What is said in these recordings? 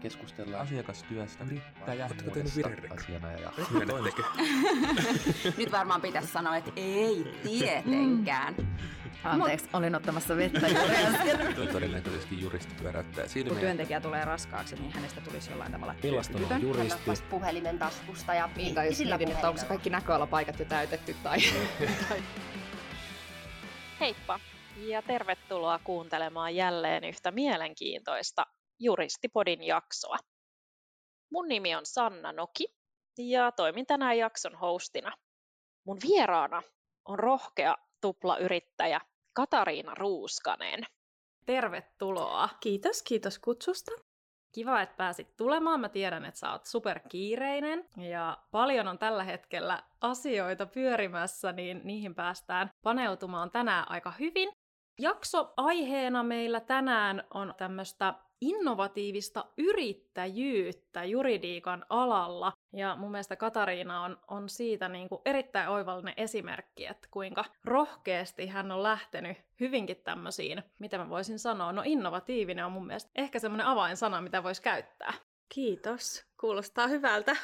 keskustellaan asiakastyöstä, yrittäjähuudesta asiana ja? Nyt varmaan pitäisi sanoa, että ei tietenkään. Anteeksi, olin ottamassa vettä juuri äsken. Todennäköisesti juristi pyöräyttää Kun silmiä. työntekijä tulee raskaaksi, niin hänestä tulisi jollain tavalla Millaista on juristi? pois puhelimen taskusta ja Niin, tai jos sillä mietin, että onko kaikki näköalapaikat jo täytetty tai... tai... Heippa ja tervetuloa kuuntelemaan jälleen yhtä mielenkiintoista Juristipodin jaksoa. Mun nimi on Sanna Noki ja toimin tänään jakson hostina. Mun vieraana on rohkea tuplayrittäjä Katariina Ruuskanen. Tervetuloa. Kiitos, kiitos kutsusta. Kiva, että pääsit tulemaan. Mä tiedän, että sä oot superkiireinen ja paljon on tällä hetkellä asioita pyörimässä, niin niihin päästään paneutumaan tänään aika hyvin. Jakso aiheena meillä tänään on tämmöistä innovatiivista yrittäjyyttä juridiikan alalla. Ja mun mielestä Katariina on, on siitä niin kuin erittäin oivallinen esimerkki, että kuinka rohkeasti hän on lähtenyt hyvinkin tämmöisiin, mitä mä voisin sanoa, no innovatiivinen on mun mielestä ehkä semmoinen avainsana, mitä voisi käyttää. Kiitos. Kuulostaa hyvältä.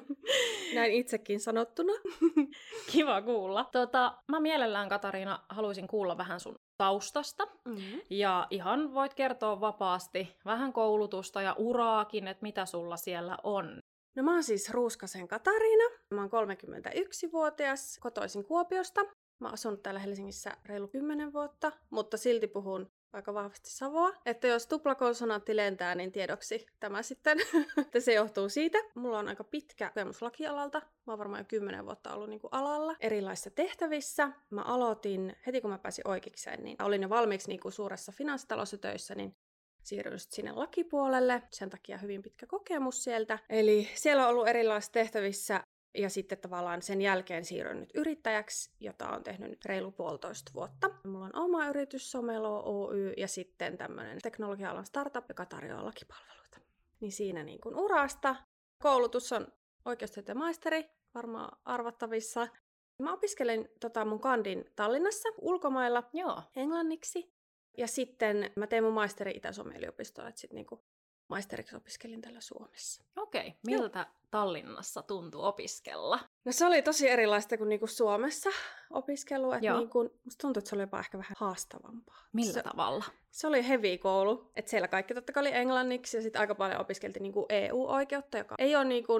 Näin itsekin sanottuna. Kiva kuulla. Tota, mä mielellään, Katariina, haluaisin kuulla vähän sun taustasta. Mm-hmm. Ja ihan voit kertoa vapaasti vähän koulutusta ja uraakin, että mitä sulla siellä on. No mä oon siis Ruuskasen Katariina. Mä oon 31-vuotias, kotoisin Kuopiosta. Mä oon asunut täällä Helsingissä reilu 10 vuotta, mutta silti puhun aika vahvasti savoa. Että jos tuplakonsonantti lentää, niin tiedoksi tämä sitten, että se johtuu siitä. Mulla on aika pitkä kokemus lakialalta. Mä oon varmaan jo 10 vuotta ollut niin kuin alalla erilaisissa tehtävissä. Mä aloitin heti kun mä pääsin oikeikseen, niin olin jo valmiiksi niin kuin suuressa finanssitalossa töissä, niin siirryin sinne lakipuolelle, sen takia hyvin pitkä kokemus sieltä. Eli siellä on ollut erilaisissa tehtävissä ja sitten tavallaan sen jälkeen siirryin nyt yrittäjäksi, jota on tehnyt nyt reilu puolitoista vuotta. Mulla on oma yritys Somelo Oy ja sitten tämmöinen teknologia-alan startup, joka tarjoaa lakipalveluita. Niin siinä niin kuin urasta. Koulutus on oikeustieteen maisteri, varmaan arvattavissa. Mä opiskelen tota mun kandin Tallinnassa ulkomailla Joo. englanniksi. Ja sitten mä tein mun maisteri Itä-Suomen yliopistolla, että sitten niinku maisteriksi opiskelin täällä Suomessa. Okei, miltä Tallinnassa tuntuu opiskella? No se oli tosi erilaista kuin niinku Suomessa opiskelu, että Joo. niinku, musta tuntuu, että se oli jopa ehkä vähän haastavampaa. Millä se, tavalla? se oli heavy koulu, että siellä kaikki totta kai oli englanniksi ja sitten aika paljon opiskeltiin niinku EU-oikeutta, joka ei ole niinku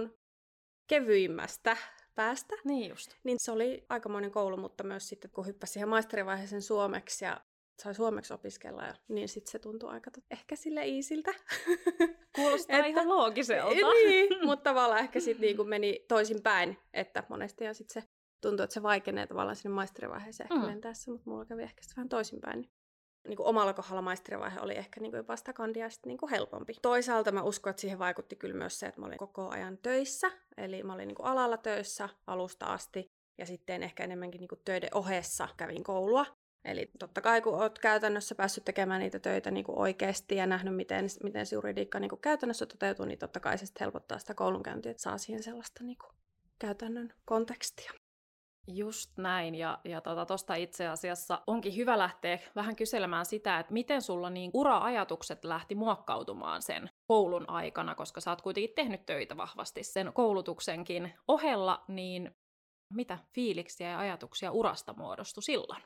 kevyimmästä päästä. Niin just. Niin se oli aikamoinen koulu, mutta myös sitten kun hyppäsi siihen maisterivaiheeseen suomeksi ja sai suomeksi opiskella, ja, niin sitten se tuntui aika tot, ehkä sille iisiltä. Kuulostaa Että- ihan loogiselta. niin, mutta tavallaan ehkä sitten niinku meni toisinpäin, että monesti ja sitten se tuntuu, että se vaikenee tavallaan sinne maisterivaiheeseen ehkä Mm. mentäessä, mutta mulla kävi ehkä vähän toisinpäin. Niin niin kuin omalla kohdalla maisterivaihe oli ehkä niin kuin jopa sitä kandia sitten niin kuin helpompi. Toisaalta mä uskon, että siihen vaikutti kyllä myös se, että mä olin koko ajan töissä, eli mä olin niin kuin alalla töissä alusta asti, ja sitten ehkä enemmänkin niin kuin töiden ohessa kävin koulua. Eli totta kai kun oot käytännössä päässyt tekemään niitä töitä niin kuin oikeasti ja nähnyt, miten, miten se juridiikka niin kuin käytännössä toteutuu, niin totta kai se sitten helpottaa sitä koulunkäyntiä, että saa siihen sellaista niin kuin käytännön kontekstia. Just näin, ja, ja tuosta tota, itse asiassa onkin hyvä lähteä vähän kyselemään sitä, että miten sulla niin ura-ajatukset lähti muokkautumaan sen koulun aikana, koska sä oot kuitenkin tehnyt töitä vahvasti sen koulutuksenkin ohella, niin mitä fiiliksiä ja ajatuksia urasta muodostui silloin?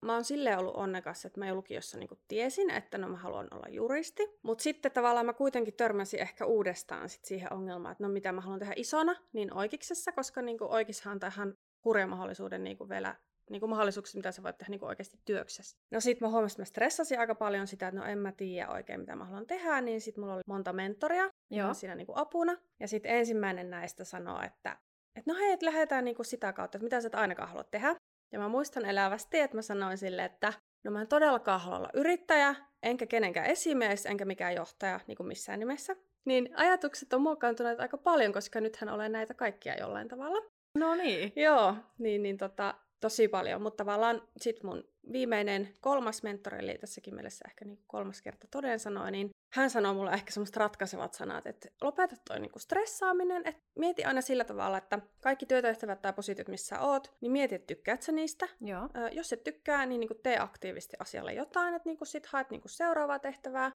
Mä oon silleen ollut onnekas, että mä jo lukiossa niinku tiesin, että no mä haluan olla juristi. Mutta sitten tavallaan mä kuitenkin törmäsin ehkä uudestaan sit siihen ongelmaan, että no mitä mä haluan tehdä isona, niin oikeiksessa, koska niinku oikeissahan on tähän hurja mahdollisuuden niinku vielä niinku mahdollisuuksia, mitä sä voit tehdä niinku oikeasti työksessä. No sit mä huomasin, että mä stressasin aika paljon sitä, että no en mä tiedä oikein, mitä mä haluan tehdä, niin sit mulla oli monta mentoria Joo. siinä niinku apuna. Ja sitten ensimmäinen näistä sanoo, että, että no hei, että lähdetään niinku sitä kautta, että mitä sä et ainakaan halua tehdä. Ja mä muistan elävästi, että mä sanoin sille, että no mä en todellakaan halua olla yrittäjä, enkä kenenkään esimies, enkä mikään johtaja niin kuin missään nimessä. Niin ajatukset on muokkaantuneet aika paljon, koska nythän olen näitä kaikkia jollain tavalla. No niin. Joo, niin, niin tota, tosi paljon. Mutta tavallaan sit mun viimeinen kolmas mentori, eli tässäkin mielessä ehkä niin kolmas kerta toden sanoi, niin hän sanoi mulle ehkä semmoiset ratkaisevat sanat, että lopeta toi niinku stressaaminen, että mieti aina sillä tavalla, että kaikki työtehtävät tai positiot, missä sä oot, niin mieti, että tykkäät sä niistä. Joo. Ö, jos et tykkää, niin niinku tee aktiivisesti asialle jotain, että niinku sit haet niinku seuraavaa tehtävää.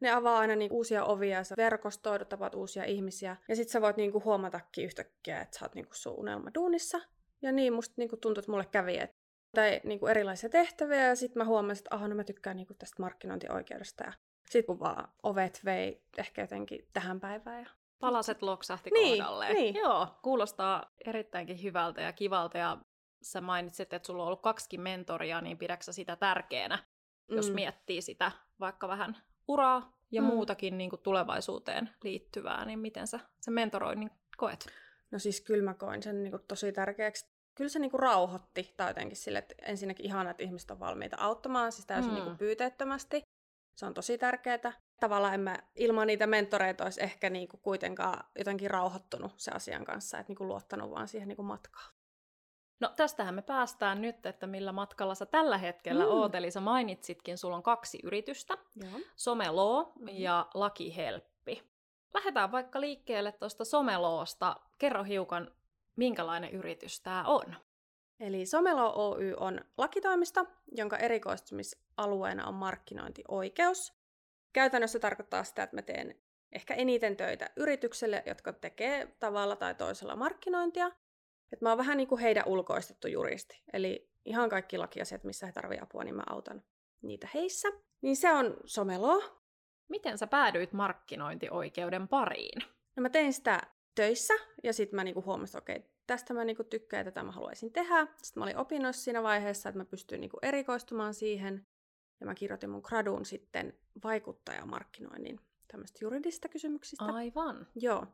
ne avaa aina niinku uusia ovia, sä verkostoidut, tapaat uusia ihmisiä. Ja sit sä voit niinku huomatakin yhtäkkiä, että sä oot niinku sun unelmaduunissa. Ja niin musta niinku tuntuu, että mulle kävi, että tai niinku erilaisia tehtäviä ja sitten mä huomasin, että aha, no mä tykkään niinku tästä markkinointioikeudesta. Ja sitten kun vaan ovet vei ehkä jotenkin tähän päivään. Ja... Palaset loksahti Niin, kohdalleen. niin. Joo, kuulostaa erittäinkin hyvältä ja kivalta. Ja sä mainitsit, että sulla on ollut kaksikin mentoria, niin pidäksä sitä tärkeänä, mm. jos Mm. miettii sitä vaikka vähän uraa ja Mm. muutakin niin kuin tulevaisuuteen liittyvää, niin miten sä sen mentoroinnin koet? No siis kyllä mä koin sen niinku tosi tärkeäksi. Kyllä se niinku rauhoitti, tai jotenkin sille, että ensinnäkin ihana, että ihmiset on valmiita auttamaan, siis täysin Mm. mm. niinku pyyteettömästi. Se on tosi tärkeää. Tavallaan en mä ilman niitä mentoreita olisi ehkä niinku kuitenkaan jotenkin rauhoittunut se asian kanssa, että niinku luottanut vaan siihen niinku matkaan. No tästähän me päästään nyt, että millä matkalla sä tällä hetkellä Mm. mm. oot. Eli sä mainitsitkin, sulla on kaksi yritystä, Joo. Someloo Mhm. ja Lakihelppi. Lähdetään vaikka liikkeelle tuosta Someloosta. Kerro hiukan, minkälainen yritys tämä on. Eli Somelo Oy on lakitoimisto, jonka erikoistumisalueena on markkinointioikeus. Käytännössä tarkoittaa sitä, että mä teen ehkä eniten töitä yritykselle, jotka tekee tavalla tai toisella markkinointia. Et mä oon vähän niin kuin heidän ulkoistettu juristi. Eli ihan kaikki lakiasiat, missä he tarvitsevat apua, niin mä autan niitä heissä. Niin se on Somelo. Miten sä päädyit markkinointioikeuden pariin? No mä tein sitä töissä ja sitten mä niinku huomasin, että okei, tästä mä niinku tykkään ja tätä mä haluaisin tehdä. Sitten mä olin opinnoissa siinä vaiheessa, että mä pystyin niinku erikoistumaan siihen. Ja mä kirjoitin mun gradun sitten vaikuttajamarkkinoinnin tämmöistä juridista kysymyksistä. Aivan. Joo.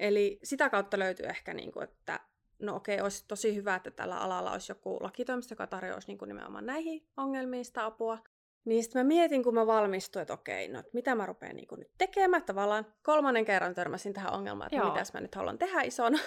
Eli sitä kautta löytyy ehkä, niinku, että no okei, olisi tosi hyvä, että tällä alalla olisi joku lakitoimisto, joka tarjoaisi niinku nimenomaan näihin ongelmiin sitä apua. Niin sitten mä mietin, kun mä valmistuin, että okei, no että mitä mä rupean niinku nyt tekemään. Tavallaan kolmannen kerran törmäsin tähän ongelmaan, että no, Joo. mitäs mä nyt haluan tehdä isona.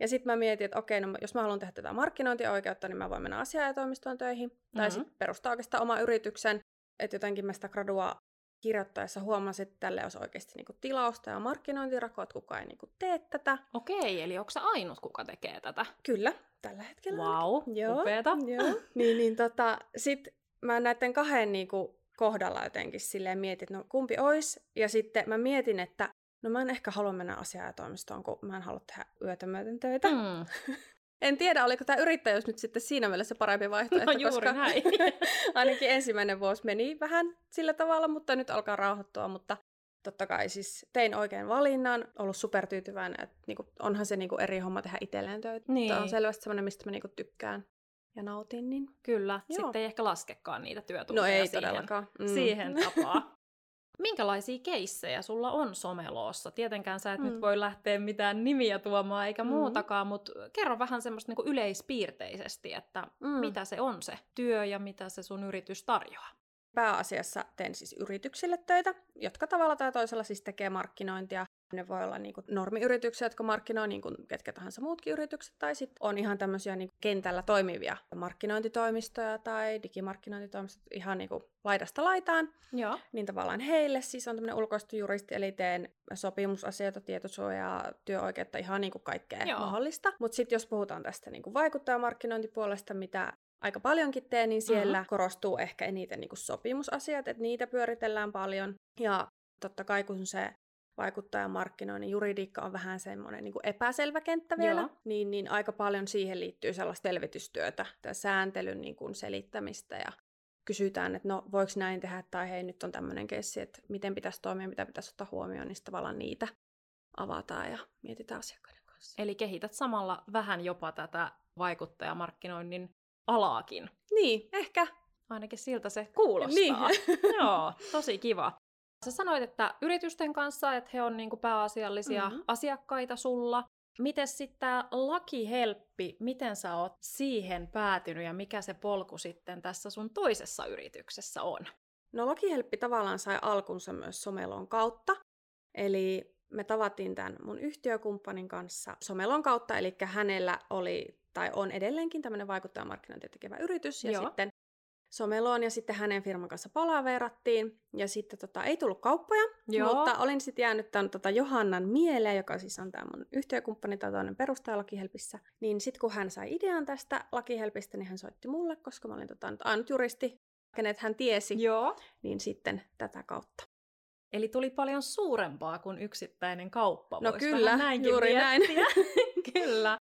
Ja sitten mä mietin, että okei, no jos mä haluan tehdä tätä markkinointioikeutta, niin mä voin mennä asiaajatoimistoon töihin. Mm-hmm. Tai Mhm. sitten perustaa oikeastaan oma yrityksen. Että jotenkin mä sitä gradua kirjoittaessa huomasin, että tälle olisi oikeasti niinku tilausta ja markkinointirako, että kukaan ei niinku tee tätä. Okei, eli onko sä ainut, kuka tekee tätä? Kyllä, tällä hetkellä. Wow, Joo, upeeta. Joo. niin, niin tota, sit mä näiden kahden niinku kohdalla jotenkin silleen mietin, että no kumpi ois. Ja sitten mä mietin, että no mä en ehkä halua mennä asiaajatoimistoon, kun mä en halua tehdä yötä myöten töitä. Mm. En tiedä, oliko tämä yrittäjyys nyt sitten siinä mielessä parempi vaihtoehto, No juuri koska näin. ainakin ensimmäinen vuosi meni vähän sillä tavalla, mutta nyt alkaa rauhoittua, mutta totta kai siis tein oikein valinnan, ollut supertyytyväinen, että niinku, onhan se niinku eri homma tehdä itselleen töitä. Niin. Tämä on selvästi semmoinen, mistä mä niinku tykkään ja nautin. Niin... Kyllä, Joo. sitten ei ehkä laskekaan niitä työtunteja No ei siihen, todellakaan. Mm. siihen tapaa. Minkälaisia keissejä sulla on someloossa? Tietenkään sä et mm. Nyt voi lähteä mitään nimiä tuomaan eikä Mm. muutakaan, mutta kerro vähän semmoista niinku yleispiirteisesti, että. Mm. mitä se on se työ ja mitä se sun yritys tarjoaa. Pääasiassa teen siis yrityksille töitä, jotka tavalla tai toisella siis tekee markkinointia. Ne voi olla niin kuin normiyrityksiä, jotka markkinoi niin kuin ketkä tahansa muutkin yritykset, tai sitten on ihan tämmöisiä niin kuin kentällä toimivia markkinointitoimistoja tai digimarkkinointitoimistoja ihan niin kuin laidasta laitaan. Joo. Niin tavallaan heille siis on tämmöinen ulkoistujuristi, eli teen sopimusasioita, tietosuojaa, työoikeutta, ihan niin kuin kaikkea Joo. mahdollista. Mutta sitten jos puhutaan tästä niin kuin vaikuttajamarkkinointipuolesta, mitä aika paljonkin teen, niin siellä Mhm. korostuu ehkä eniten niin kuin sopimusasiat, että niitä pyöritellään paljon. Ja totta kai kun se vaikuttajamarkkinoinnin juridiikka on vähän semmoinen niin epäselvä kenttä vielä, Joo. niin, niin aika paljon siihen liittyy sellaista selvitystyötä, tai sääntelyn niin kuin selittämistä ja kysytään, että no voiko näin tehdä, tai hei nyt on tämmöinen keissi, että miten pitäisi toimia, mitä pitäisi ottaa huomioon, niin tavallaan niitä avataan ja mietitään asiakkaiden kanssa. Eli kehität samalla vähän jopa tätä vaikuttajamarkkinoinnin alaakin. Niin, ehkä. Ainakin siltä se kuulostaa. Niin. Joo, tosi kiva. Sä sanoit, että yritysten kanssa, että he on niinku pääasiallisia Mhm. mm-hmm. asiakkaita sulla. Miten sitten tämä lakihelppi, miten sä oot siihen päätynyt ja mikä se polku sitten tässä sun toisessa yrityksessä on? No Lakihelppi tavallaan sai alkunsa myös Somelon kautta. Eli me tavattiin tämän mun yhtiökumppanin kanssa Somelon kautta, eli hänellä oli tai on edelleenkin tämmöinen vaikuttajamarkkinointia tekevä yritys, ja Joo. sitten Someloon ja sitten hänen firman kanssa palaverattiin, ja sitten tota, ei tullut kauppoja, Joo. mutta olin sitten jäänyt tämän tota Johannan mieleen, joka siis on tämä mun yhtiökumppani tai toinen perustaja Lakihelpissä, niin sitten kun hän sai idean tästä Lakihelpistä, niin hän soitti mulle, koska mä olin tota, nyt ainut juristi, kenet hän tiesi, Joo. niin sitten tätä kautta. Eli tuli paljon suurempaa kuin yksittäinen kauppa. No Vois kyllä, näinkin juuri näin. miettiä. kyllä.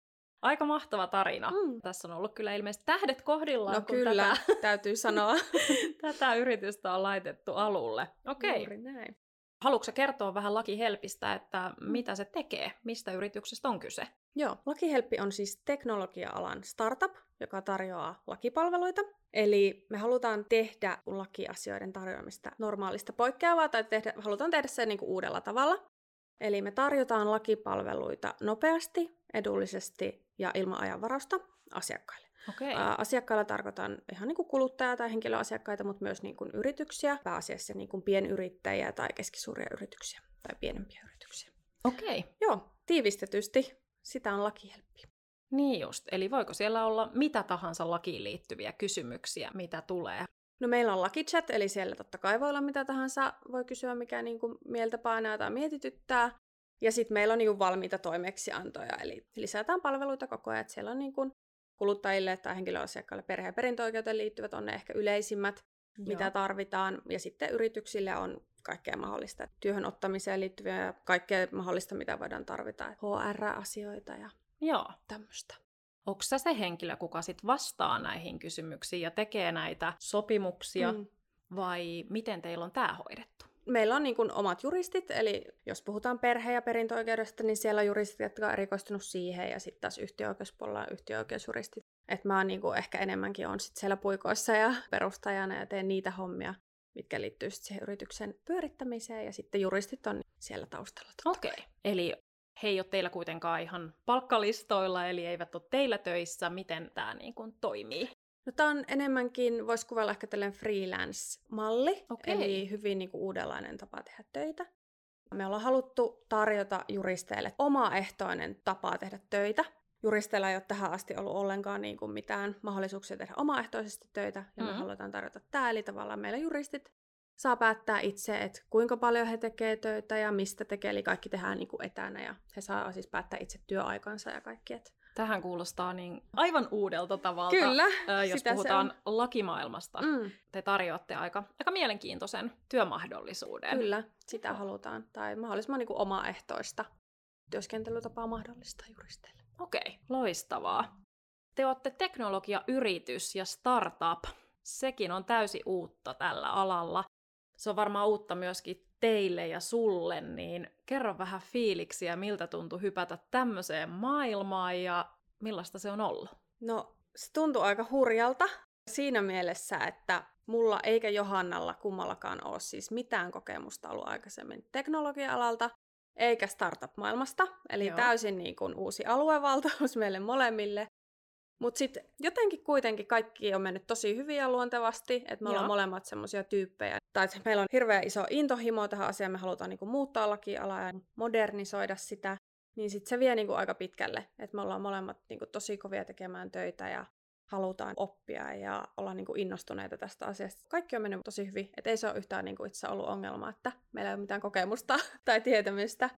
Aika mahtava tarina. Mm. Tässä on ollut kyllä ilmeisesti tähdet kohdillaan, No kun kyllä, tätä, täytyy sanoa. tätä yritystä on laitettu alulle. Okei. Juuri näin. Haluatko kertoa vähän Lakihelpistä, että mitä se tekee? Mistä yrityksestä on kyse? Joo, Lakihelppi on siis teknologia-alan startup, joka tarjoaa lakipalveluita. Eli me halutaan tehdä lakiasioiden tarjoamista normaalista poikkeavaa tai tehdä, halutaan tehdä se niin kuin uudella tavalla. Eli me tarjotaan lakipalveluita nopeasti, edullisesti ja ilman ajanvarausta asiakkaille. Ää, Asiakkailla tarkoitan ihan niin kuin kuluttaja- tai henkilöasiakkaita, mutta myös niin kuin yrityksiä, pääasiassa niin kuin pienyrittäjiä tai keskisuuria yrityksiä tai pienempiä yrityksiä. Okei. Joo, tiivistetysti sitä on lakihelppi. Niin just. Eli voiko siellä olla mitä tahansa lakiin liittyviä kysymyksiä, mitä tulee? No meillä on lakichat, eli siellä totta kai voi olla mitä tahansa, voi kysyä mikä niin kuin mieltä painaa tai mietityttää. Ja sitten meillä on niin valmiita toimeksiantoja, eli lisätään palveluita koko ajan. että Siellä on niin kuin kuluttajille tai henkilöasiakkaille perhe- ja perintöoikeuteen liittyvät on ne ehkä yleisimmät, Joo. mitä tarvitaan. Ja sitten yrityksille on kaikkea mahdollista työhön ottamiseen liittyviä ja kaikkea mahdollista, mitä voidaan tarvita. HR-asioita ja Joo. tämmöistä. Onko sä se henkilö, kuka sit vastaa näihin kysymyksiin ja tekee näitä sopimuksia, mm. vai miten teillä on tämä hoidettu? Meillä on niin kuin omat juristit, eli jos puhutaan perhe- ja perintöoikeudesta, niin siellä on juristit, jotka on erikoistunut siihen, ja sitten taas yhtiöoikeuspuolella on yhtiöoikeusjuristit. Että mä niin kuin ehkä enemmänkin on sit siellä puikoissa ja perustajana ja teen niitä hommia, mitkä liittyy sit siihen yrityksen pyörittämiseen, ja sitten juristit on siellä taustalla. Okei. Okay. Eli he ei ole teillä kuitenkaan ihan palkkalistoilla, eli eivät ole teillä töissä. Miten tämä niin kuin toimii? No tämä on enemmänkin, voisi kuvailla ehkä tällainen freelance-malli, Okei. eli hyvin niin kuin uudenlainen tapa tehdä töitä. Me ollaan haluttu tarjota juristeille omaehtoinen tapa tehdä töitä. Juristeilla ei ole tähän asti ollut ollenkaan niin kuin mitään mahdollisuuksia tehdä omaehtoisesti töitä, ja me Mm. halutaan tarjota tämä, eli tavallaan meillä juristit saa päättää itse, että kuinka paljon he tekee töitä ja mistä tekee, eli kaikki tehdään niin kuin etänä, ja he saa siis päättää itse työaikansa ja kaikki. Että Tähän kuulostaa niin aivan uudelta tavalta. Kyllä, Ö, jos sitä se puhutaan on. lakimaailmasta. Mm. Te tarjoatte aika, aika mielenkiintoisen työmahdollisuuden. Kyllä, sitä halutaan. Tai mahdollisimman niin kuin omaehtoista työskentelytapaa mahdollista juristeille. Okei, loistavaa. Te olette teknologiayritys ja startup. Sekin on täysin uutta tällä alalla. Se on varmaan uutta myöskin teille ja sulle, niin kerro vähän fiiliksiä, miltä tuntui hypätä tämmöiseen maailmaan ja millaista se on ollut? No, se tuntuu aika hurjalta siinä mielessä, että mulla eikä Johannalla kummallakaan ole siis mitään kokemusta ollut aikaisemmin teknologia-alalta eikä startup-maailmasta. Eli. Joo. täysin niin kuin uusi aluevaltaus meille molemmille. Mutta sitten jotenkin kuitenkin kaikki on mennyt tosi hyvin ja luontevasti, että me ollaan Joo. molemmat semmoisia tyyppejä. Tai että meillä on hirveä iso intohimo tähän asiaan, me halutaan niinku muuttaa lakialaa ja modernisoida sitä. Niin sitten se vie niinku aika pitkälle, että me ollaan molemmat niinku tosi kovia tekemään töitä ja halutaan oppia ja olla niinku innostuneita tästä asiasta. Kaikki on mennyt tosi hyvin, että ei se ole yhtään niinku itse ollut ongelma, että meillä ei ole mitään kokemusta tai tietämystä.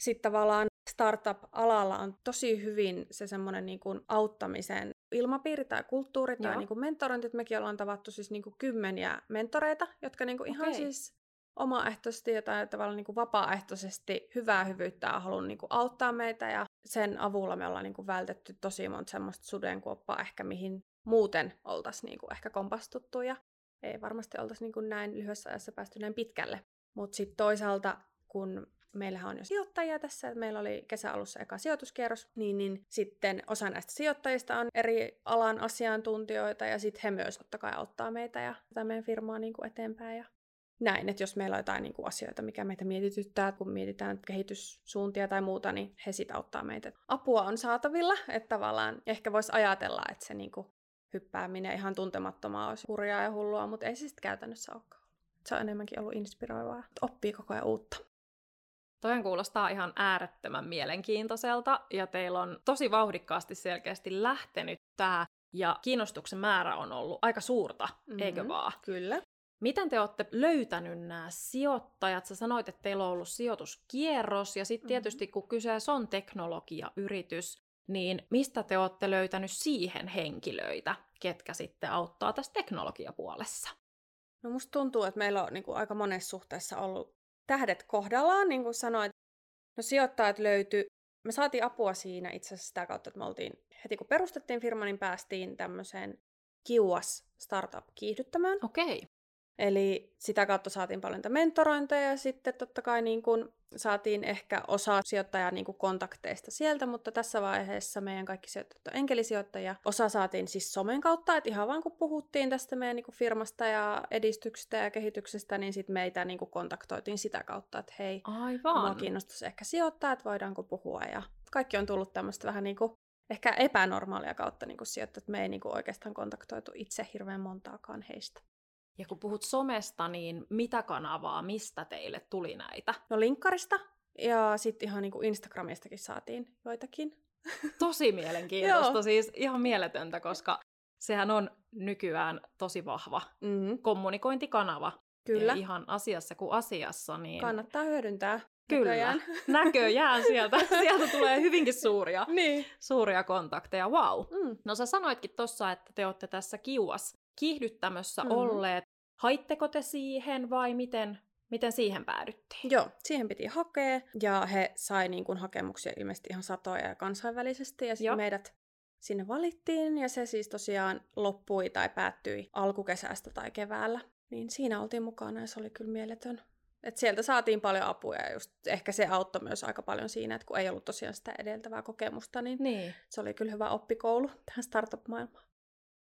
Sitten tavallaan startup-alalla on tosi hyvin se semmoinen niin kuin auttamisen ilmapiiri tai kulttuuri tai niin kuin mentorointi. että Mekin ollaan tavattu siis niin kuin kymmeniä mentoreita, jotka niin kuin ihan Okei. siis omaehtoisesti ja tai tavallaan niin kuin vapaaehtoisesti hyvää hyvyyttä on halunnut niin kuin auttaa meitä ja sen avulla me ollaan niin kuin vältetty tosi monta semmoista sudenkuoppaa ehkä mihin muuten oltaisiin niin kuin ehkä kompastuttu ja ei varmasti oltaisi niin kuin näin lyhyessä ajassa päästy näin pitkälle. Mutta sitten toisaalta, kun meillähän on jo sijoittajia tässä, että meillä oli kesäalussa eka sijoituskierros, niin, niin sitten osa näistä sijoittajista on eri alan asiantuntijoita ja sitten he myös totta kai auttaa meitä ja tätä meidän firmaa niin kuin eteenpäin ja näin, että jos meillä on jotain niin kuin asioita, mikä meitä mietityttää, kun mietitään kehityssuuntia tai muuta, niin he sitä auttaa meitä. Apua on saatavilla, että tavallaan ehkä voisi ajatella, että se niin kuin hyppääminen ihan tuntemattomaa olisi hurjaa ja hullua, mutta ei se sitten käytännössä olekaan. Se on enemmänkin ollut inspiroivaa, oppii koko ajan uutta. Toinen kuulostaa ihan äärettömän mielenkiintoiselta ja teillä on tosi vauhdikkaasti selkeästi lähtenyt tämä ja kiinnostuksen määrä on ollut aika suurta, mm-hmm. eikö vaan? Kyllä. Miten te olette löytänyt nämä sijoittajat? Sä sanoit, että teillä on ollut sijoituskierros ja sitten Mhm. tietysti kun kyseessä on teknologiayritys, niin mistä te olette löytänyt siihen henkilöitä, ketkä sitten auttaa tässä teknologiapuolessa? No musta tuntuu, että meillä on niin kuin aika monessa suhteessa ollut tähdet kohdallaan, niin kuin sanoit. No sijoittajat löytyi. Me saatiin apua siinä itse asiassa sitä kautta, että me oltiin heti kun perustettiin firma, niin päästiin tämmöiseen kiuas startup kiihdyttämään. Okei. Eli sitä kautta saatiin paljon mentorointeja ja sitten totta kai niin kun saatiin ehkä osa sijoittajan niin kontakteista sieltä, mutta tässä vaiheessa meidän kaikki sijoittajat on enkelisijoittajia. Osa saatiin siis somen kautta, että ihan vaan kun puhuttiin tästä meidän niin firmasta ja edistyksestä ja kehityksestä, niin sitten meitä niin kontaktoitiin sitä kautta, että hei, Aivan. mua kiinnostaisi ehkä sijoittaa, että voidaanko puhua. Ja kaikki on tullut tämmöistä vähän niin kuin ehkä epänormaalia kautta niin sijoittajat. Me ei niin oikeastaan kontaktoitu itse hirveän montaakaan heistä. Ja kun puhut somesta, niin mitä kanavaa, mistä teille tuli näitä? No linkkarista ja sitten ihan niin kuin Instagramistakin saatiin joitakin. Tosi mielenkiintoista, siis ihan mieletöntä, koska sehän on nykyään tosi vahva mm-hmm. kommunikointikanava. Kyllä. Ja ihan asiassa kuin asiassa. Niin... Kannattaa hyödyntää. Kyllä, näköjään, näköjään sieltä, sieltä tulee hyvinkin suuria, niin. suuria kontakteja. Wow. Mm. No sä sanoitkin tuossa, että te olette tässä kiuas kiihdyttämössä mm. olleet. Haitteko te siihen vai miten, miten siihen päädyttiin? Joo, siihen piti hakea ja he sai niin kuin hakemuksia ilmeisesti ihan satoja ja kansainvälisesti ja sitten meidät sinne valittiin ja se siis tosiaan loppui tai päättyi alkukesästä tai keväällä. Niin siinä oltiin mukana ja se oli kyllä mieletön. Et sieltä saatiin paljon apua ja just ehkä se auttoi myös aika paljon siinä, että kun ei ollut tosiaan sitä edeltävää kokemusta, niin, niin. se oli kyllä hyvä oppikoulu tähän startup-maailmaan.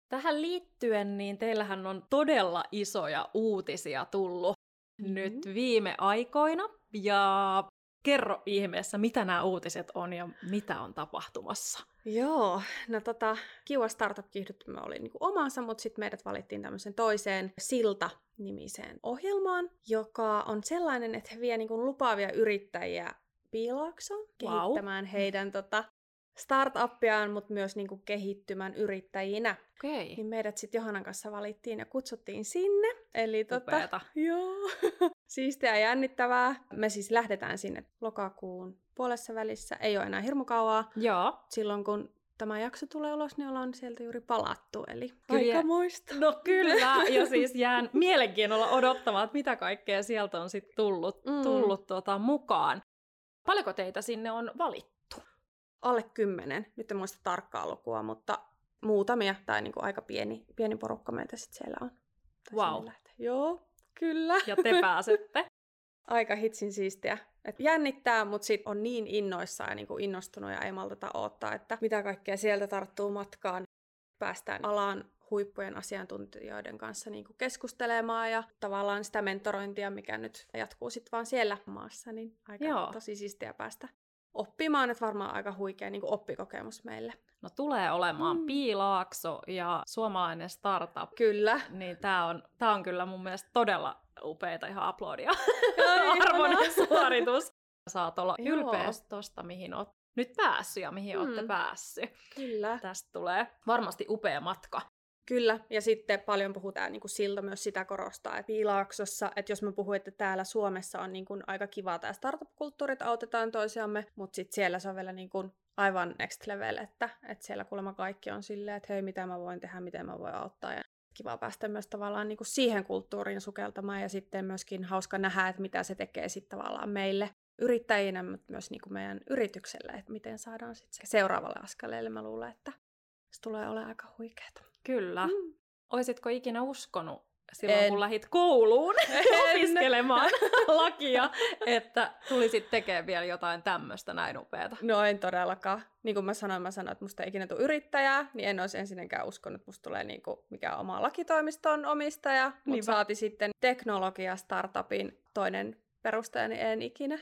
Tähän liittyen, niin teillähän on todella isoja uutisia tullut mm-hmm. nyt viime aikoina. Ja kerro ihmeessä, mitä nämä uutiset on ja mitä on tapahtumassa. Joo, no tota, Kiva Startup kiihdyttämä oli niinku omansa, mutta sitten meidät valittiin tämmöisen toiseen Silta-nimiseen ohjelmaan, joka on sellainen, että he vie niinku lupaavia yrittäjiä piilaaksoon kehittämään wow. heidän tota, startuppiaan, mutta myös niinku kehittymään yrittäjinä. Okay. Niin meidät sitten Johanan kanssa valittiin ja kutsuttiin sinne. Eli tota, joo, siistiä ja jännittävää. Me siis lähdetään sinne lokakuun puolessa välissä. Ei ole enää hirmu kauaa. Joo. Silloin kun tämä jakso tulee ulos, niin ollaan sieltä juuri palattu. Eli kyllä. muista. No kyllä, ja siis jään mielenkiinnolla odottamaan, että mitä kaikkea sieltä on sitten tullut, mm. tullut tuota, mukaan. Paljonko teitä sinne on valittu? Alle kymmenen, nyt en muista tarkkaa lukua, mutta muutamia tai niin kuin aika pieni, pieni porukka meitä sitten siellä on. Wow. Joo, kyllä. Ja te pääsette. aika hitsin siistiä. Et jännittää, mutta sitten on niin innoissaan ja niin kuin innostunut ja ei maltata odottaa, että mitä kaikkea sieltä tarttuu matkaan. Päästään alan huippujen asiantuntijoiden kanssa niin kuin keskustelemaan ja tavallaan sitä mentorointia, mikä nyt jatkuu sitten vaan siellä maassa, niin aika Joo. tosi siistiä päästä oppimaan, että varmaan aika huikea niin oppikokemus meille. No tulee olemaan mm. Piilaakso ja suomalainen startup. Kyllä. Niin tämä on, tää on kyllä mun mielestä todella upeita ihan aplodia. Arvoinen suoritus. Saat olla ylpeä tosta, mihin oot nyt päässyt ja mihin mm. olette päässyt. Kyllä. Tästä tulee varmasti upea matka. Kyllä, ja sitten paljon puhutaan, niin kuin Silta myös sitä korostaa, että Piilaaksossa, että jos mä puhun, että täällä Suomessa on niin kuin aika kiva tämä startup-kulttuuri, että autetaan toisiamme, mutta sitten siellä se on vielä niin kuin aivan next level, että, että siellä kuulemma kaikki on silleen, että hei, mitä mä voin tehdä, miten mä voin auttaa, ja kiva päästä myös tavallaan niin kuin siihen kulttuuriin sukeltamaan, ja sitten myöskin hauska nähdä, että mitä se tekee sitten tavallaan meille yrittäjinä, mutta myös niin kuin meidän yritykselle, että miten saadaan sitten seuraavalle askeleelle. Mä luulen, että se tulee olemaan aika huikeaa. Kyllä. Mm. Oisitko ikinä uskonut silloin, en. kun lähit kouluun opiskelemaan lakia, että tulisit tekemään vielä jotain tämmöistä näin upeata? No en todellakaan. Niin kuin mä sanoin, mä sanoin, että musta ei ikinä tule yrittäjää, niin en olisi ensinnäkään uskonut, että musta tulee niin kuin mikä oma lakitoimiston omistaja, mutta saati sitten teknologia startupin toinen perustaja, niin en ikinä.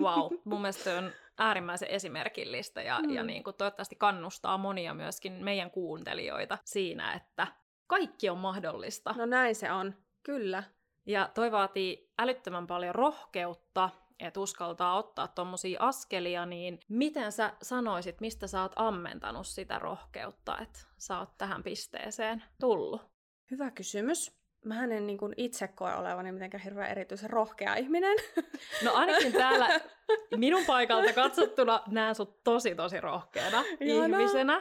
Wow, mun mielestä on äärimmäisen esimerkillistä ja, mm. ja niin kuin toivottavasti kannustaa monia myöskin meidän kuuntelijoita siinä, että kaikki on mahdollista. No näin se on, kyllä. Ja toi vaatii älyttömän paljon rohkeutta, että uskaltaa ottaa tuommoisia askelia, niin miten sä sanoisit, mistä sä oot ammentanut sitä rohkeutta, että sä oot tähän pisteeseen tullut? Hyvä kysymys mä en niin kuin itse koe olevani mitenkään hirveän erityisen rohkea ihminen. No ainakin täällä minun paikalta katsottuna näen sut tosi tosi rohkeana ihmisenä.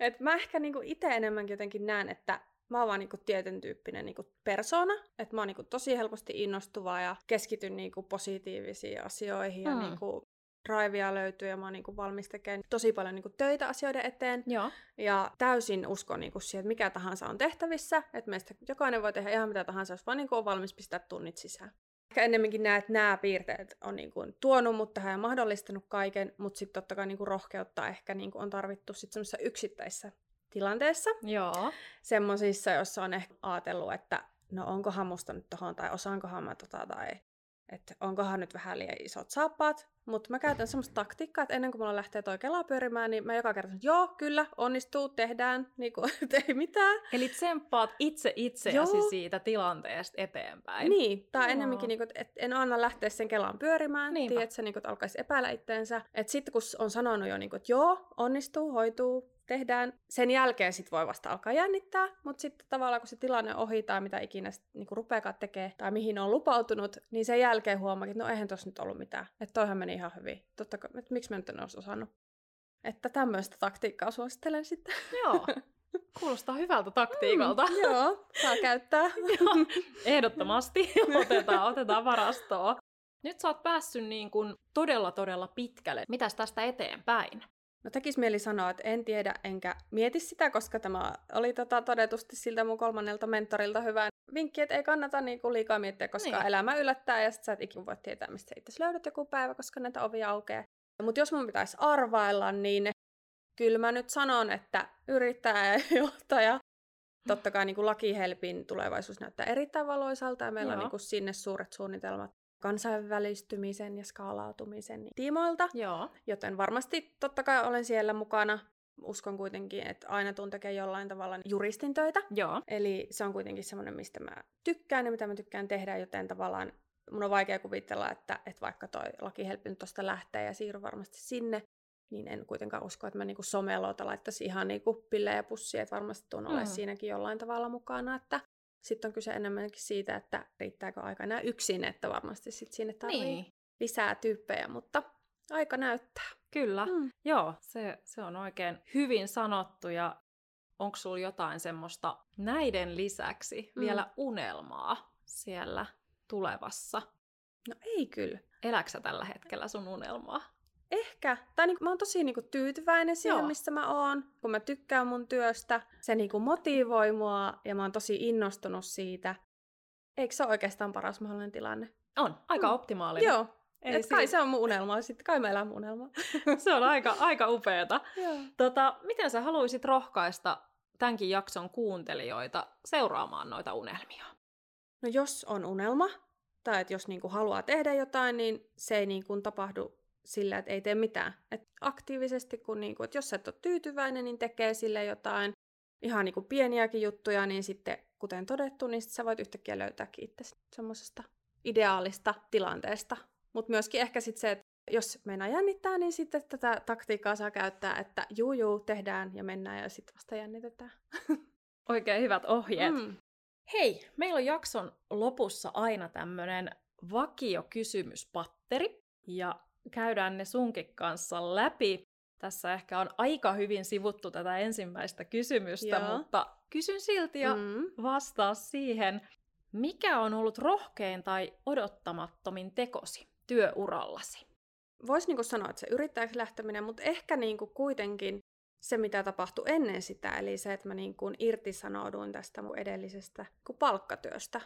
Et mä ehkä niin itse enemmänkin jotenkin näen, että mä oon vaan niinku tietyn tyyppinen niinku persona, että mä oon niinku tosi helposti innostuva ja keskityn niinku positiivisiin asioihin ja Mm. niinku drivea löytyy ja mä oon niinku valmis tekemään tosi paljon niinku töitä asioiden eteen. Joo. Ja täysin uskon niinku siihen, että mikä tahansa on tehtävissä, että meistä jokainen voi tehdä ihan mitä tahansa, jos vaan niinku on valmis pistää tunnit sisään. Ehkä ennemminkin näet, että nämä piirteet on niinku tuonut mut tähän ja mahdollistanut kaiken, mutta sitten totta kai niinku rohkeutta ehkä niinku on tarvittu sit semmoisessa yksittäisessä tilanteessa. Joo. Semmoisissa, joissa on ehkä ajatellut, että no onkohan musta nyt tohon tai osaankohan mä tota tai että onkohan nyt vähän liian isot saappaat. Mutta mä käytän semmoista taktiikkaa, että ennen kuin mulla lähtee toi kelaa pyörimään, niin mä joka kerta sanon, että joo, kyllä, onnistuu, tehdään, niin kuin, ei mitään. Eli tsemppaat itse itseäsi Joo. siitä tilanteesta eteenpäin. Niin, tai Joo. ennemminkin, niin kuin, että en anna lähteä sen kelaan pyörimään, Niinpä. tiedät, että, niin kuin, että alkaisi epäillä itteensä. Että sitten kun on sanonut jo, niin kuin, että joo, onnistuu, hoituu, tehdään, sen jälkeen sitten voi vasta alkaa jännittää, mutta sitten tavallaan kun se tilanne on ohi tai mitä ikinä sit, niin kuin rupeakaan tekee tai mihin on lupautunut, niin sen jälkeen huomaakin, että no eihän tuossa nyt ollut mitään. Että toihan meni ihan hyvin. Totta kai, että miksi mä nyt en olisi osannut. Että tämmöistä taktiikkaa suosittelen sitten. Joo. Kuulostaa hyvältä taktiikalta. Mm, joo, saa käyttää. Joo, Ehdottomasti otetaan, otetaan varastoa. Nyt sä oot päässyt niin kuin todella todella pitkälle. Mitäs tästä eteenpäin? No tekis mieli sanoa, että en tiedä enkä mieti sitä, koska tämä oli tota todetusti siltä mun kolmannelta mentorilta hyvä vinkki, että ei kannata niinku liikaa miettiä, koska Niin. elämä yllättää ja sit sä et ikinä voi tietää, mistä itse löydät joku päivä, koska näitä ovia aukeaa. Mutta jos mun pitäisi arvailla, niin kyllä mä nyt sanon, että yrittäjä ja johtaja, totta kai niin kuin lakihelpin tulevaisuus näyttää erittäin valoisalta ja meillä Joo. on niin kuin sinne suuret suunnitelmat kansainvälistymisen ja skaalautumisen tiimoilta. Joo. Joten varmasti totta kai olen siellä mukana. Uskon kuitenkin, että aina tuun tekee jollain tavalla juristin töitä. Joo. Eli se on kuitenkin semmoinen, mistä mä tykkään ja mitä mä tykkään tehdä, joten tavallaan mun on vaikea kuvitella, että, että vaikka toi lakihelppi nyt tosta lähtee ja siirry varmasti sinne, niin en kuitenkaan usko, että mä niinku someloota laittaisin ihan niinku pillejä pussiin, että varmasti tuun olemaan Mm. siinäkin jollain tavalla mukana, että sitten on kyse enemmänkin siitä, että riittääkö aika enää yksin, että varmasti sit sinne tarvii Niin. lisää tyyppejä, mutta aika näyttää. Kyllä. Mm. Joo, se, se on oikein hyvin sanottu ja onko sulla jotain semmoista näiden lisäksi Mm. vielä unelmaa siellä tulevassa? No ei kyllä. Eläksä tällä hetkellä sun unelmaa? Ehkä. Tai niin, mä oon tosi niin tyytyväinen siihen, Joo. missä mä oon, kun mä tykkään mun työstä. Se niin motivoi mua ja mä oon tosi innostunut siitä. Eikö se ole oikeastaan paras mahdollinen tilanne? On, aika Mm. optimaalinen. Joo. Ei Et kai siinä- se on mun unelma. Sitten kai mä elän mun unelmaa. se on aika, aika upeeta. Joo. Tota, miten sä haluaisit rohkaista tämänkin jakson kuuntelijoita seuraamaan noita unelmia? No jos on unelma, tai että jos niinku haluaa tehdä jotain, niin se ei niinku tapahdu sillä, että ei tee mitään. Et aktiivisesti, kun niinku, että jos sä et ole tyytyväinen, niin tekee sille jotain ihan niinku pieniäkin juttuja, niin sitten kuten todettu, niin sit sä voit yhtäkkiä löytääkin itse semmoisesta ideaalista tilanteesta. Mutta myöskin ehkä sitten se, että jos meinaa jännittää, niin sitten tätä taktiikkaa saa käyttää, että juu juu, tehdään ja mennään ja sitten vasta jännitetään. Oikein hyvät ohjeet. Mm. Hei, meillä on jakson lopussa aina tämmönen vakiokysymyspatteri, ja käydään ne sunkin kanssa läpi. Tässä ehkä on aika hyvin sivuttu tätä ensimmäistä kysymystä, Joo. mutta kysyn silti ja Mm. vastaa siihen, mikä on ollut rohkein tai odottamattomin tekosi työurallasi? voisi niinku sanoa, että se yrittäjäksi lähteminen, mutta ehkä niinku kuitenkin se, mitä tapahtui ennen sitä, eli se, että mä niinku irtisanouduin tästä mun edellisestä niinku palkkatyöstä.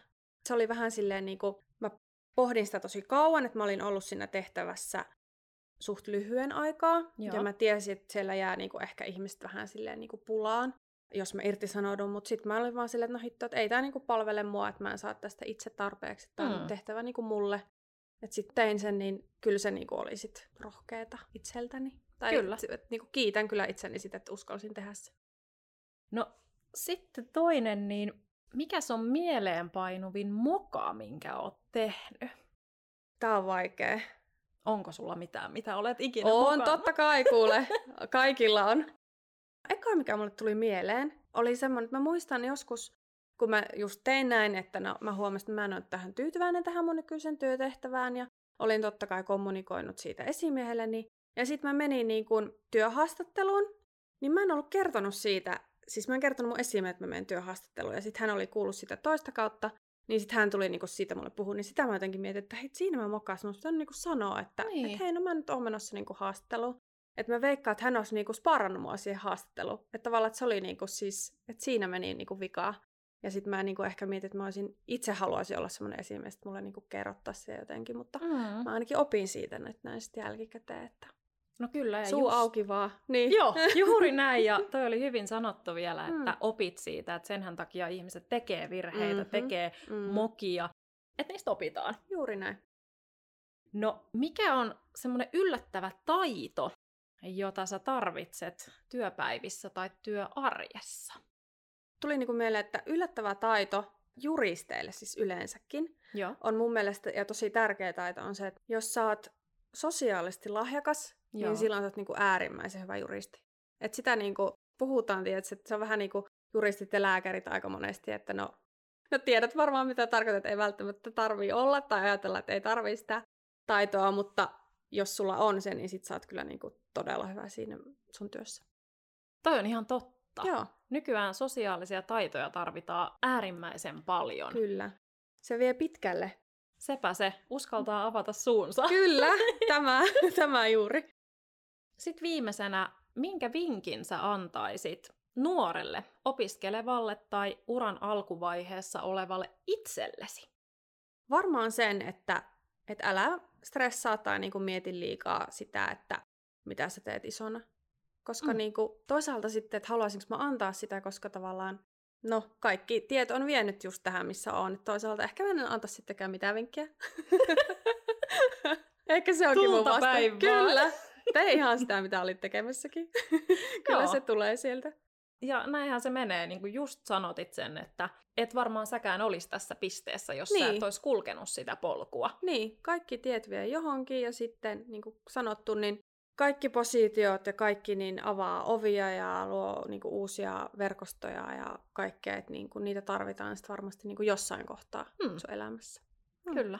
Se oli vähän silleen, niinku, mä pohdin sitä tosi kauan, että mä olin ollut siinä tehtävässä suht lyhyen aikaa, Joo. ja mä tiesin, että siellä jää niinku ehkä ihmiset vähän silleen niinku pulaan, jos mä irtisanoudun, mutta sitten mä olin vaan silleen, että no hitto, että ei tämä niinku palvele mua, että mä en saa tästä itse tarpeeksi, tämä Mm. on tehtävä niinku mulle. Että sitten tein sen, niin kyllä se niinku oli sit rohkeeta itseltäni. Tai Kyllä. Et, et, niinku kiitän kyllä itseni sitä, että uskalsin tehdä se. No sitten toinen, niin mikä on mieleenpainuvin moka, minkä oot tehnyt? Tää on vaikea. Onko sulla mitään, mitä olet ikinä On, mokannut? totta kai kuule. Kaikilla on. Eka, mikä mulle tuli mieleen, oli semmoinen, että mä muistan joskus, kun mä just tein näin, että no, mä huomasin, että mä en ole tähän tyytyväinen tähän mun nykyisen työtehtävään, ja olin totta kai kommunikoinut siitä esimiehelleni. Ja sitten mä menin niin kuin työhaastatteluun, niin mä en ollut kertonut siitä siis mä en kertonut mun esimeen, että mä menen työhaastatteluun, ja sitten hän oli kuullut sitä toista kautta, niin sitten hän tuli niinku siitä mulle puhua, niin sitä mä jotenkin mietin, että hei, siinä mä mokasin, mun pitää niinku sanoa, että Niin. et hei, no mä nyt oon menossa niinku haastatteluun. Että mä veikkaan, että hän olisi niinku sparannut mua siihen haastatteluun. Että tavallaan, että se oli niinku siis, että siinä meni niinku vikaa. Ja sitten mä niinku ehkä mietin, että mä olisin, itse haluaisin olla semmoinen esimies, että mulle niinku kerrottaisi se jotenkin, mutta Mm. mä ainakin opin siitä nyt näin sitten jälkikäteen, että No kyllä. ja suu just- auki vaan. Niin. Joo, juuri näin. Ja toi oli hyvin sanottu vielä, että Mm. opit siitä, että senhän takia ihmiset tekee virheitä, Mhm. tekee Mm. mokia, että niistä opitaan. Juuri näin. No, mikä on semmoinen yllättävä taito, jota sä tarvitset työpäivissä tai työarjessa? Tuli niinku mieleen, että yllättävä taito juristeille siis yleensäkin Joo. on mun mielestä, ja tosi tärkeä taito on se, että jos sä oot sosiaalisesti lahjakas, Joo. niin silloin sä oot niinku äärimmäisen hyvä juristi. Et sitä niinku puhutaan, tietysti, että se on vähän niin kuin juristit ja lääkärit aika monesti, että no, no tiedät varmaan mitä tarkoitat, ei välttämättä tarvii olla tai ajatella, että ei tarvii sitä taitoa, mutta jos sulla on se, niin sit sä oot kyllä niinku todella hyvä siinä sun työssä. Toi on ihan totta. Joo, Nykyään sosiaalisia taitoja tarvitaan äärimmäisen paljon. kyllä. Se vie pitkälle. Sepä se, uskaltaa avata suunsa. Kyllä, tämä, tämä juuri. Sitten viimeisenä, minkä vinkin sä antaisit nuorelle, opiskelevalle tai uran alkuvaiheessa olevalle itsellesi? Varmaan sen, että, että älä stressaa tai niinku mieti liikaa sitä, että mitä sä teet isona. Koska Mm. mm. niinku, toisaalta sitten, että haluaisinko mä antaa sitä, koska tavallaan, no kaikki tiet on vienyt just tähän, missä on. Toisaalta ehkä mä en anta sittenkään mitään vinkkiä. ehkä se onkin mun Tulta vasta. päin vaan. Kyllä. Tee ihan sitä, mitä olit tekemässäkin. Kyllä Joo. se tulee sieltä. Ja näinhän se menee, niin kuin just sanotit sen, että et varmaan säkään olisi tässä pisteessä, jos niin. sä Niin. et olisi kulkenut sitä polkua. Niin, kaikki tiet vie johonkin ja sitten niin kuin sanottu, niin kaikki positiot ja kaikki niin avaa ovia ja luo niin kuin uusia verkostoja ja kaikkea, että niin kuin niitä tarvitaan sitten varmasti niin kuin jossain kohtaa Hmm. hmm. sun elämässä. Mm. Kyllä.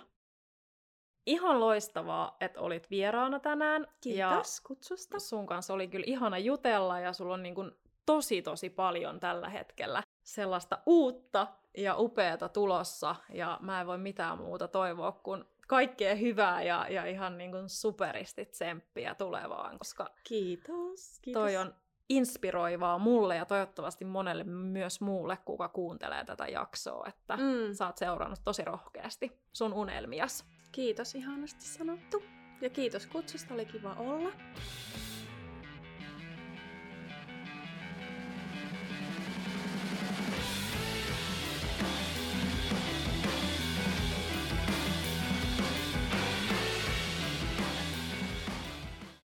Ihan loistavaa, että olit vieraana tänään. Kiitos kutsusta. Ja sun kanssa oli kyllä ihana jutella ja sulla on niin kuin tosi tosi paljon tällä hetkellä sellaista uutta ja upeata tulossa. Ja mä en voi mitään muuta toivoa kuin kaikkea hyvää ja, ja ihan niin kuin superisti tsemppiä tulevaan, koska Kiitos. Kiitos. toi on inspiroivaa mulle ja toivottavasti monelle myös muulle, kuka kuuntelee tätä jaksoa, että. Mm. sä oot seurannut tosi rohkeasti sun unelmias. Kiitos, ihanasti sanottu. Ja kiitos kutsusta, oli kiva olla.